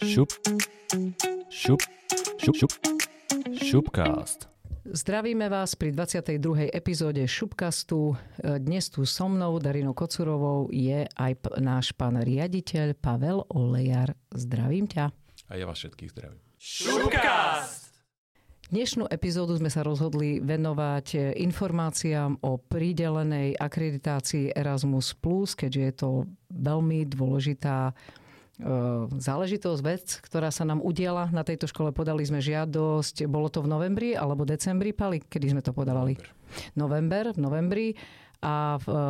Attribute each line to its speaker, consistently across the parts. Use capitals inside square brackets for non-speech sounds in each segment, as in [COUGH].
Speaker 1: Šup, šup, šup, šup, šupcast.
Speaker 2: Zdravíme vás pri 22. epizóde Šupkastu. Dnes tu so mnou, Darinou Kocurovou, je aj p- náš pán riaditeľ Pavel Olejar. Zdravím ťa.
Speaker 1: A ja vás všetkých zdravím.
Speaker 2: Dnešnú epizódu sme sa rozhodli venovať e, informáciám o pridelenej akreditácii Erasmus+, keďže je to veľmi dôležitá e, záležitosť, vec, ktorá sa nám udiela na tejto škole. Podali sme žiadosť, bolo to v novembri alebo decembri, Pali? Kedy sme to podávali? November, v novembri. A v, e,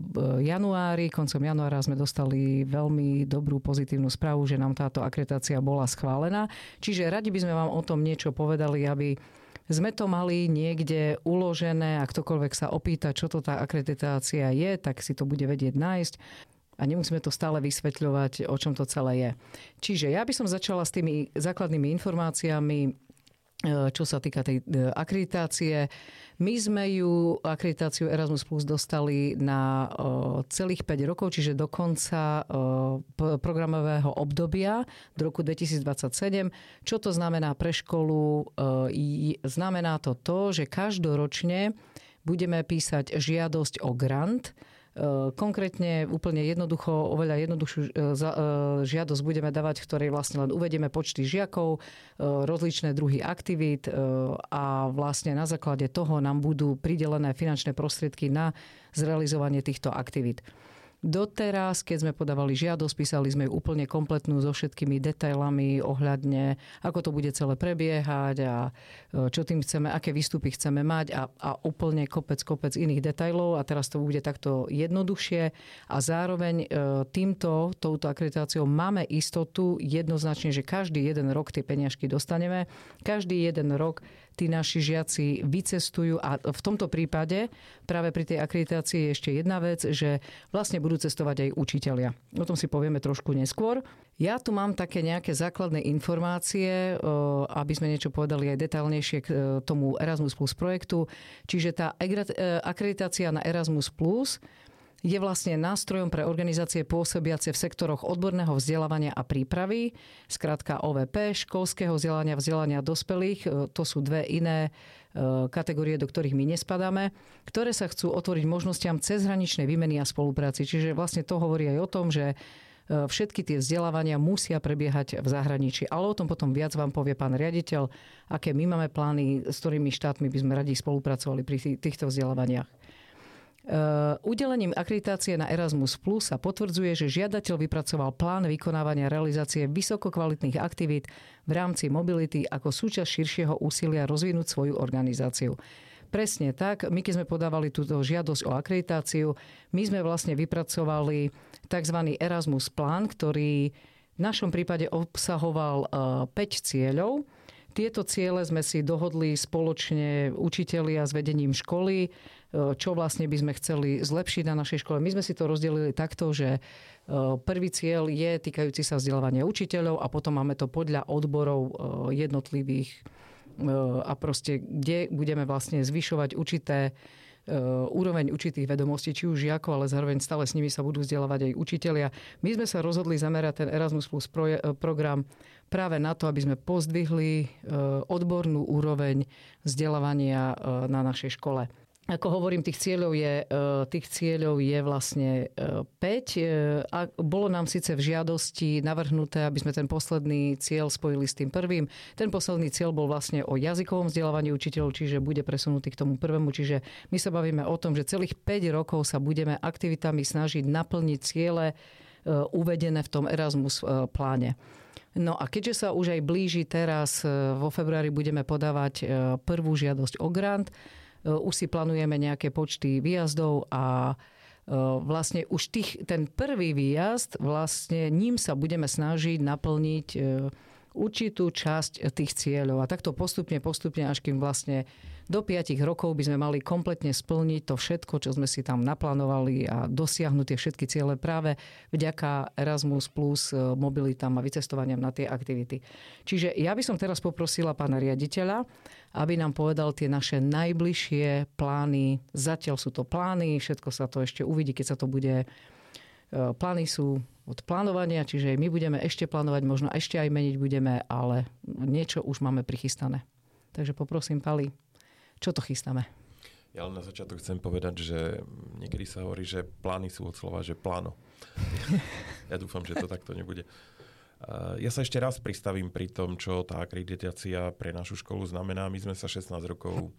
Speaker 2: v januári, koncom januára sme dostali veľmi dobrú pozitívnu správu, že nám táto akreditácia bola schválená. Čiže radi by sme vám o tom niečo povedali, aby sme to mali niekde uložené a ktokoľvek sa opýta, čo to tá akreditácia je, tak si to bude vedieť nájsť a nemusíme to stále vysvetľovať, o čom to celé je. Čiže ja by som začala s tými základnými informáciami, e, čo sa týka tej e, akreditácie. My sme ju, akreditáciu Erasmus Plus, dostali na o, celých 5 rokov, čiže do konca programového obdobia do roku 2027. Čo to znamená pre školu? Znamená to to, že každoročne budeme písať žiadosť o grant, E, Konkrétne úplne jednoducho, oveľa jednoduchšiu e, e, žiadosť budeme dávať, v ktorej vlastne len uvedieme počty žiakov, e, rozličné druhy aktivít a vlastne na základe toho nám budú pridelené finančné prostriedky na zrealizovanie týchto aktivít. Doteraz, keď sme podávali žiadosť, písali sme ju úplne kompletnú so všetkými detailami ohľadne, ako to bude celé prebiehať a e, čo tým chceme, aké výstupy chceme mať a, a úplne kopec, kopec iných detailov a teraz to bude takto jednoduchšie. A zároveň e, týmto, touto akreditáciou máme istotu jednoznačne, že každý jeden rok tie peniažky dostaneme, každý jeden rok tí naši žiaci vycestujú a v tomto prípade práve pri tej akreditácii je ešte jedna vec, že vlastne budú cestovať aj učitelia. O tom si povieme trošku neskôr. Ja tu mám také nejaké základné informácie, o, aby sme niečo povedali aj detailnejšie k e, tomu Erasmus Plus projektu. Čiže tá e, akreditácia na Erasmus Plus je vlastne nástrojom pre organizácie pôsobiace v sektoroch odborného vzdelávania a prípravy, skrátka OVP, školského vzdelania, vzdelania dospelých. E, To sú dve iné e, kategórie, do ktorých my nespadáme, ktoré sa chcú otvoriť možnostiam cezhraničnej výmeny a spolupráci. Čiže vlastne to hovorí aj o tom, že e, všetky tie vzdelávania musia prebiehať v zahraničí. Ale o tom potom viac vám povie pán riaditeľ, aké my máme plány, s ktorými štátmi by sme radi spolupracovali pri tý- týchto vzdelávaniach. Uh, Udelením akreditácie na Erasmus Plus sa potvrdzuje, že žiadateľ vypracoval plán vykonávania realizácie vysokokvalitných aktivít v rámci mobility ako súčasť širšieho úsilia rozvinúť svoju organizáciu. Presne tak. My keď sme podávali túto žiadosť o akreditáciu, my sme vlastne vypracovali tzv. Erasmus plán, ktorý v našom prípade obsahoval uh, 5 cieľov. Tieto ciele sme si dohodli spoločne učitelia s vedením školy, čo vlastne by sme chceli zlepšiť na našej škole. My sme si to rozdelili takto, že e, prvý cieľ je týkajúci sa vzdelávania učiteľov a potom máme to podľa odborov e, jednotlivých e, a proste, kde budeme vlastne zvyšovať určité úroveň určitých vedomostí, či už žiakov, ale zároveň stále s nimi sa budú vzdelávať aj učitelia. My sme sa rozhodli zamerať ten Erasmus Plus program práve na to, aby sme pozdvihli odbornú úroveň vzdelávania na našej škole. Ako hovorím, tých cieľov je, tých cieľov je vlastne 5. A bolo nám síce v žiadosti navrhnuté, aby sme ten posledný cieľ spojili s tým prvým. Ten posledný cieľ bol vlastne o jazykovom vzdelávaní učiteľov, čiže bude presunutý k tomu prvému. Čiže my sa bavíme o tom, že celých 5 rokov sa budeme aktivitami snažiť naplniť ciele uvedené v tom Erasmus pláne. No a keďže sa už aj blíži teraz, vo februári budeme podávať prvú žiadosť o grant, už si plánujeme nejaké počty výjazdov a vlastne už tých, ten prvý výjazd, vlastne ním sa budeme snažiť naplniť určitú časť tých cieľov. A takto postupne, postupne, až kým vlastne do 5 rokov by sme mali kompletne splniť to všetko, čo sme si tam naplánovali a dosiahnuť tie všetky ciele práve vďaka Erasmus plus mobilitám a vycestovaniam na tie aktivity. Čiže ja by som teraz poprosila pána riaditeľa, aby nám povedal tie naše najbližšie plány. Zatiaľ sú to plány, všetko sa to ešte uvidí, keď sa to bude plány sú od plánovania, čiže my budeme ešte plánovať, možno ešte aj meniť budeme, ale niečo už máme prichystané. Takže poprosím, Pali, čo to chystáme?
Speaker 1: Ja len na začiatok chcem povedať, že niekedy sa hovorí, že plány sú od slova, že pláno. [LAUGHS] ja dúfam, že to takto nebude. Ja sa ešte raz pristavím pri tom, čo tá akreditácia pre našu školu znamená. My sme sa 16 rokov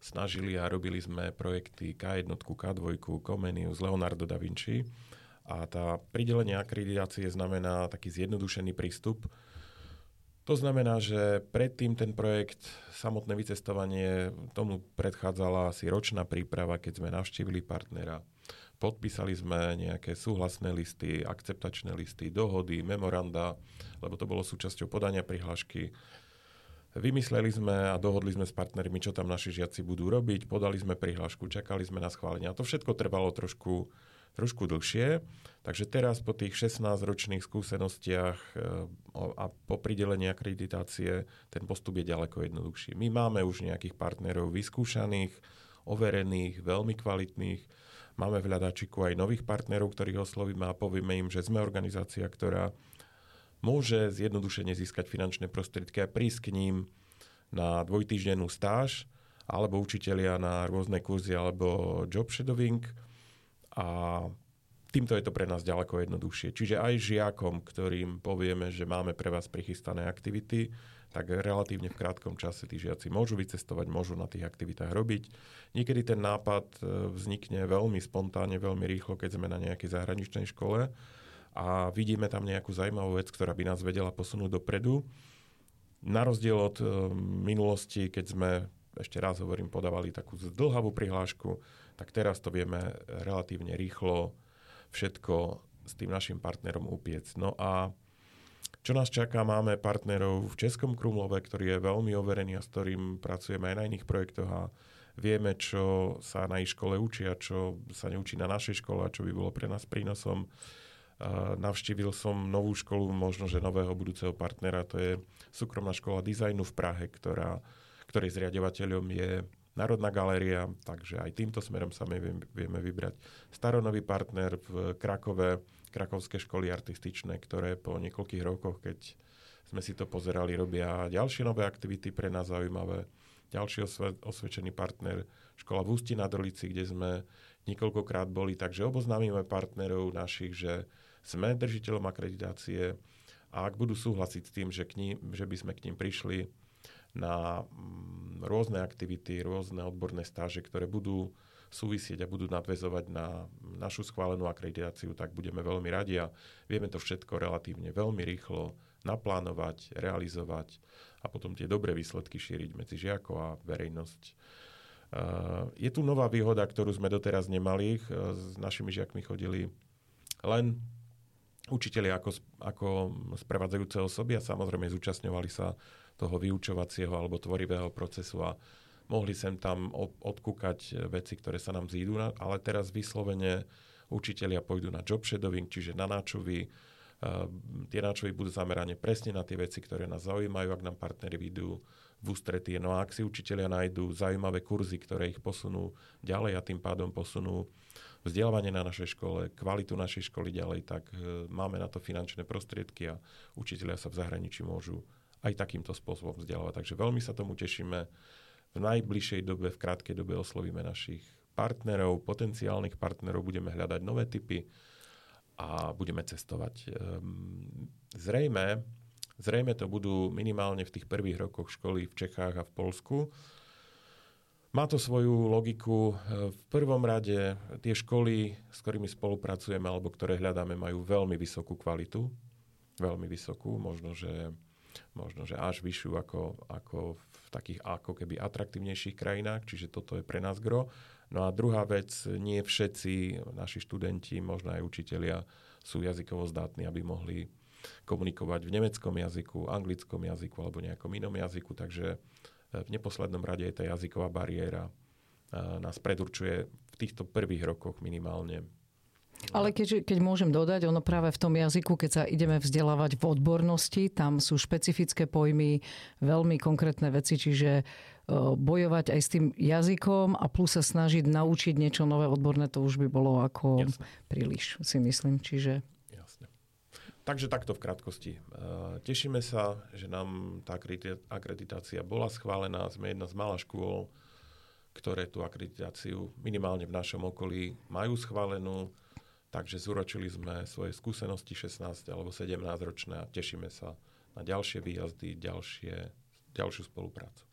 Speaker 1: snažili a robili sme projekty K1, K2, Comenius, Leonardo da Vinci. A tá pridelenie akreditácie znamená taký zjednodušený prístup, to znamená, že predtým ten projekt, samotné vycestovanie, tomu predchádzala asi ročná príprava, keď sme navštívili partnera. Podpísali sme nejaké súhlasné listy, akceptačné listy, dohody, memoranda, lebo to bolo súčasťou podania prihlášky. Vymysleli sme a dohodli sme s partnermi, čo tam naši žiaci budú robiť, podali sme prihlášku, čakali sme na schválenie. A to všetko trvalo trošku trošku dlhšie. Takže teraz po tých 16-ročných skúsenostiach eh, a po pridelení akreditácie ten postup je ďaleko jednoduchší. My máme už nejakých partnerov vyskúšaných, overených, veľmi kvalitných. Máme v hľadačiku aj nových partnerov, ktorých oslovíme a povieme im, že sme organizácia, ktorá môže zjednodušene získať finančné prostriedky a prísť k ním na dvojtýždennú stáž alebo učitelia na rôzne kurzy alebo job shadowing. A týmto je to pre nás ďaleko jednoduchšie. Čiže aj žiakom, ktorým povieme, že máme pre vás prichystané aktivity, tak relatívne v krátkom čase tí žiaci môžu vycestovať, môžu na tých aktivitách robiť. Niekedy ten nápad e, vznikne veľmi spontánne, veľmi rýchlo, keď sme na nejakej zahraničnej škole a vidíme tam nejakú zaujímavú vec, ktorá by nás vedela posunúť dopredu. Na rozdiel od e, minulosti, keď sme, ešte raz hovorím, podávali takú zdlhavú prihlášku, tak teraz to vieme relatívne rýchlo všetko s tým našim partnerom upiec. No a čo nás čaká, máme partnerov v Českom Krumlove, ktorý je veľmi overený a s ktorým pracujeme aj na iných projektoch a vieme, čo sa na ich škole učia, čo sa neučí na našej škole a čo by bolo pre nás prínosom. Navštívil som novú školu, možno že nového budúceho partnera, to je súkromná škola dizajnu v Prahe, ktorá, ktorej zriadovateľom je Národná galéria, takže aj týmto smerom sa my vieme vybrať. Staronový partner v Krakove, Krakovské školy artističné, ktoré po niekoľkých rokoch, keď sme si to pozerali, robia ďalšie nové aktivity pre nás zaujímavé. Ďalší osve- osvedčený partner, škola v Ústi nad Rlici, kde sme niekoľkokrát boli, takže oboznámime partnerov našich, že sme držiteľom akreditácie a ak budú súhlasiť s tým, že, k ním, že by sme k ním prišli, na mm, rôzne aktivity, rôzne odborné stáže, ktoré budú súvisieť a budú nadvezovať na našu schválenú akreditáciu, tak budeme veľmi radi a vieme to všetko relatívne veľmi rýchlo naplánovať, realizovať a potom tie dobré výsledky šíriť medzi žiakov a verejnosť. Je tu nová výhoda, ktorú sme doteraz nemali. S našimi žiakmi chodili len učiteľi ako, ako sprevádzajúce osoby a samozrejme zúčastňovali sa toho vyučovacieho alebo tvorivého procesu a mohli sem tam odkúkať veci, ktoré sa nám zídu, ale teraz vyslovene učitelia pôjdu na job shadowing, čiže na náčovy. Tie náčovy budú zamerané presne na tie veci, ktoré nás zaujímajú, ak nám partnery vidú v ústretie. No a ak si učitelia nájdú zaujímavé kurzy, ktoré ich posunú ďalej a tým pádom posunú vzdelávanie na našej škole, kvalitu našej školy ďalej, tak e, máme na to finančné prostriedky a učiteľia sa v zahraničí môžu aj takýmto spôsobom vzdelávať. Takže veľmi sa tomu tešíme. V najbližšej dobe, v krátkej dobe oslovíme našich partnerov, potenciálnych partnerov, budeme hľadať nové typy a budeme cestovať. Ehm, zrejme, zrejme to budú minimálne v tých prvých rokoch školy v Čechách a v Polsku. Má to svoju logiku. V prvom rade tie školy, s ktorými spolupracujeme alebo ktoré hľadáme, majú veľmi vysokú kvalitu. Veľmi vysokú, možno, že možno, že až vyššiu ako, ako v takých ako keby atraktívnejších krajinách, čiže toto je pre nás gro. No a druhá vec, nie všetci naši študenti, možno aj učitelia, sú jazykovo zdátni, aby mohli komunikovať v nemeckom jazyku, anglickom jazyku alebo nejakom inom jazyku, takže e, v neposlednom rade je tá jazyková bariéra nás predurčuje v týchto prvých rokoch minimálne
Speaker 2: Ale keď, keď môžem dodať, ono práve v tom jazyku, keď sa ideme vzdelávať v odbornosti, tam sú špecifické pojmy, veľmi konkrétne veci, čiže bojovať aj s tým jazykom a plus sa snažiť naučiť niečo nové odborné, to už by bolo ako Jasne. príliš, si myslím. Čiže...
Speaker 1: Jasne. Takže takto v krátkosti. Tešíme sa, že nám tá akreditácia bola schválená. Sme jedna z mála škôl, ktoré tú akreditáciu minimálne v našom okolí majú schválenú. Takže zúročili sme svoje skúsenosti 16 alebo 17 ročné a tešíme sa na ďalšie výjazdy, ďalšie, ďalšiu spoluprácu.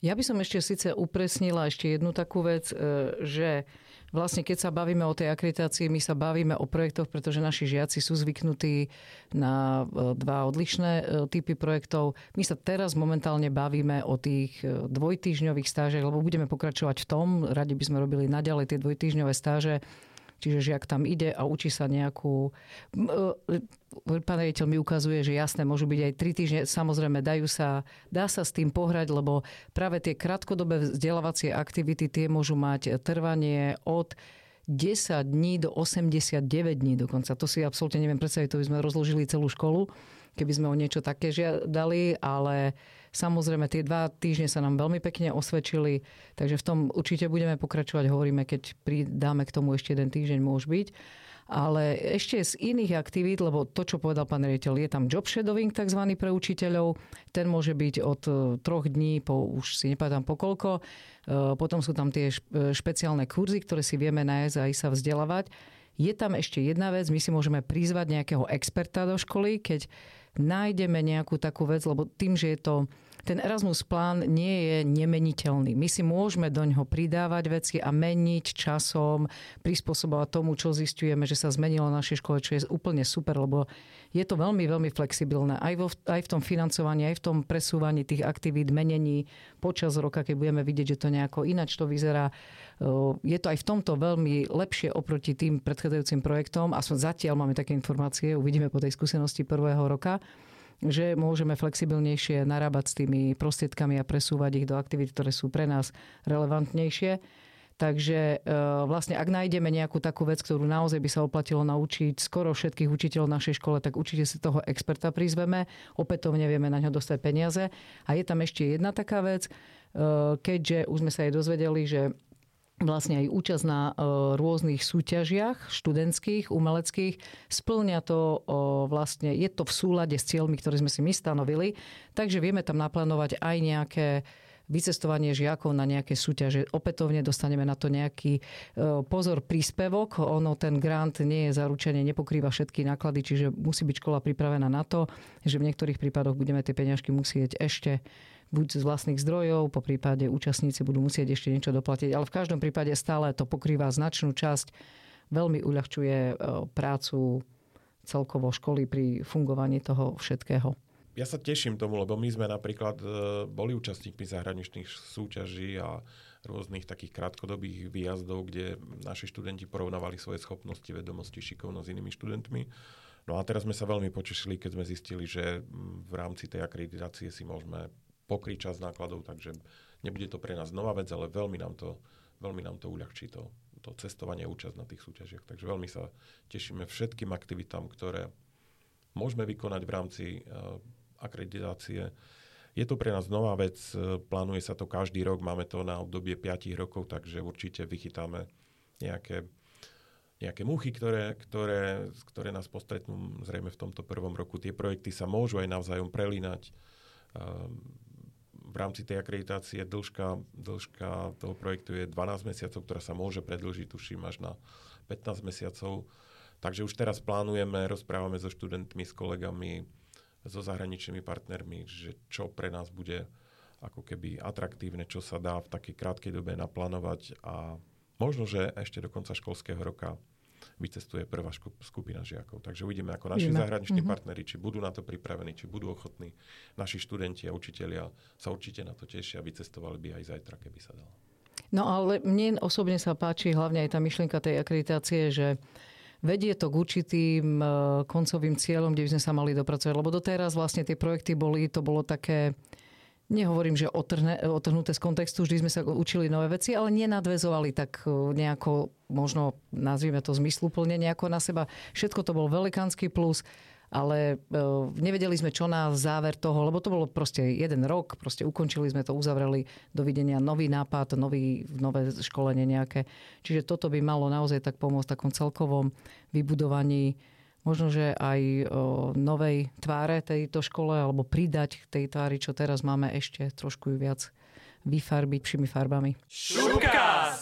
Speaker 2: Ja by som ešte síce upresnila ešte jednu takú vec, e, že vlastne keď sa bavíme o tej akreditácii, my sa bavíme o projektoch, pretože naši žiaci sú zvyknutí na e, dva odlišné e, typy projektov. My sa teraz momentálne bavíme o tých dvojtýžňových stážach, lebo budeme pokračovať v tom, radi by sme robili naďalej tie dvojtýžňové stáže, Čiže žiak tam ide a učí sa nejakú... E, pán rejiteľ mi ukazuje, že jasné, môžu byť aj tri týždne. Samozrejme, dajú sa, dá sa s tým pohrať, lebo práve tie krátkodobé vzdelávacie aktivity, tie môžu mať trvanie od 10 dní do 89 dní dokonca. To si absolútne neviem predstaviť, to by sme rozložili celú školu, keby sme o niečo také žiadali, ale Samozrejme, tie dva týždne sa nám veľmi pekne osvedčili, takže v tom určite budeme pokračovať. Hovoríme, keď pridáme k tomu ešte jeden týždeň, môže byť. Ale ešte z iných aktivít, lebo to, čo povedal pán riaditeľ, je tam job shadowing tzv. pre učiteľov. Ten môže byť od e, troch dní po, už si nepamätám po koľko. E, potom sú tam tie e, špeciálne kurzy, ktoré si vieme nájsť a aj sa vzdelávať. Je tam ešte jedna vec, my si môžeme prizvať nejakého experta do školy, keď nájdeme nejakú takú vec, lebo tým, že je to ten Erasmus plán nie je nemeniteľný. My si môžeme do ňoho pridávať veci a meniť časom, prispôsobovať tomu, čo zistujeme, že sa zmenilo na našej škole, čo je úplne super, lebo je to veľmi, veľmi flexibilné. Aj, vo, aj v tom financovaní, aj v tom presúvaní tých aktivít, menení počas roka, keď budeme vidieť, že to nejako ináč to vyzerá. Je to aj v tomto veľmi lepšie oproti tým predchádzajúcim projektom. A zatiaľ máme také informácie, uvidíme po tej skúsenosti prvého roka že môžeme flexibilnejšie narábať s tými prostriedkami a presúvať ich do aktivít, ktoré sú pre nás relevantnejšie. Takže e, vlastne ak nájdeme nejakú takú vec, ktorú naozaj by sa oplatilo naučiť skoro všetkých učiteľov našej škole, tak určite si toho experta prizveme. Opätovne vieme na ňo dostať peniaze. A je tam ešte jedna taká vec, e, keďže už sme sa aj dozvedeli, že vlastne aj účasť na e, rôznych súťažiach študentských, umeleckých. Splňa to vlastne, je to v súlade s cieľmi, ktoré sme si my stanovili, takže vieme tam naplánovať aj nejaké vycestovanie žiakov na nejaké súťaže. Opätovne dostaneme na to nejaký e, pozor príspevok. Ono, ten grant nie je zaručenie, nepokrýva všetky náklady, čiže musí byť škola pripravená na to, že v niektorých prípadoch budeme tie peňažky musieť ešte buď z vlastných zdrojov, po prípade účastníci budú musieť ešte niečo doplatiť, ale v každom prípade stále to pokrýva značnú časť, veľmi uľahčuje e, prácu celkovo školy pri fungovaní toho všetkého.
Speaker 1: Ja sa teším tomu, lebo my sme napríklad e, boli účastníkmi zahraničných súťaží a rôznych takých krátkodobých výjazdov, kde naši študenti porovnávali svoje schopnosti, vedomosti, šikovnosť s inými študentmi. No a teraz sme sa veľmi potešili, keď sme zistili, že v rámci tej akreditácie si môžeme pokryť čas nákladov, takže nebude to pre nás nová vec, ale veľmi nám to, veľmi nám to uľahčí to, to cestovanie účasť na tých súťažiach. Takže veľmi sa tešíme všetkým aktivitám, ktoré môžeme vykonať v rámci uh, akreditácie. Je to pre nás nová vec, plánuje sa to každý rok, máme to na obdobie 5 rokov, takže určite vychytáme nejaké, nejaké muchy, ktoré, ktoré, ktoré nás postretnú zrejme v tomto prvom roku. Tie projekty sa môžu aj navzájom prelínať. Um, v rámci tej akreditácie dĺžka, dĺžka toho projektu je 12 mesiacov, ktorá sa môže predlžiť, tuším, až na 15 mesiacov. Takže už teraz plánujeme, rozprávame so študentmi, s kolegami, so zahraničnými partnermi, že čo pre nás bude ako keby atraktívne, čo sa dá v takej krátkej dobe naplánovať a možno, že ešte do konca školského roka vycestuje prvá skupina žiakov. Takže uvidíme, ako naši zahraniční mm-hmm. partneri, či budú na to pripravení, či budú ochotní. Naši študenti a učitelia sa určite na to tešia, vycestovali by aj zajtra, keby sa dalo.
Speaker 2: No ale mne osobne sa páči hlavne aj tá myšlienka tej akreditácie, že vedie to k určitým e, koncovým cieľom, kde by sme sa mali dopracovať. Lebo doteraz vlastne tie projekty boli, to bolo také nehovorím, že otrhne, otrhnuté z kontextu, vždy sme sa učili nové veci, ale nenadvezovali tak e, nejako, možno nazvime to zmysluplne nejako na seba. Všetko to bol velikánsky plus, ale e, nevedeli sme, čo na záver toho, lebo to bolo proste jeden rok, proste ukončili sme to, uzavreli, dovidenia, nový nápad, nový, nové školenie nejaké. Čiže toto by malo naozaj tak pomôcť takom celkovom vybudovaní možno, že aj novej tváre tejto škole alebo pridať k tej tvári, čo teraz máme ešte trošku viac vyfarbiť všimi farbami. Šupkast!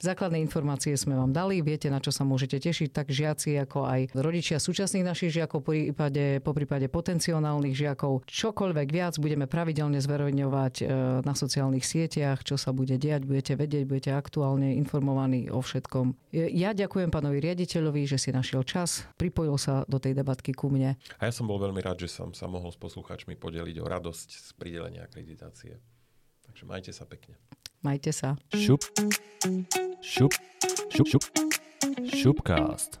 Speaker 2: Základné informácie sme vám dali, viete, na čo sa môžete tešiť, tak žiaci ako aj rodičia súčasných našich žiakov, po prípade, po prípade potenciálnych žiakov. Čokoľvek viac budeme pravidelne zverejňovať e, na sociálnych sieťach, čo sa bude diať, budete vedieť, budete aktuálne informovaní o všetkom. Ja ďakujem pánovi riaditeľovi, že si našiel čas, pripojil sa do tej debatky ku mne.
Speaker 1: A ja som bol veľmi rád, že som sa mohol s poslucháčmi podeliť o radosť z pridelenia akreditácie. Takže majte sa pekne.
Speaker 2: Majte sa.
Speaker 3: Šup, šup, šup, šup, šupcast.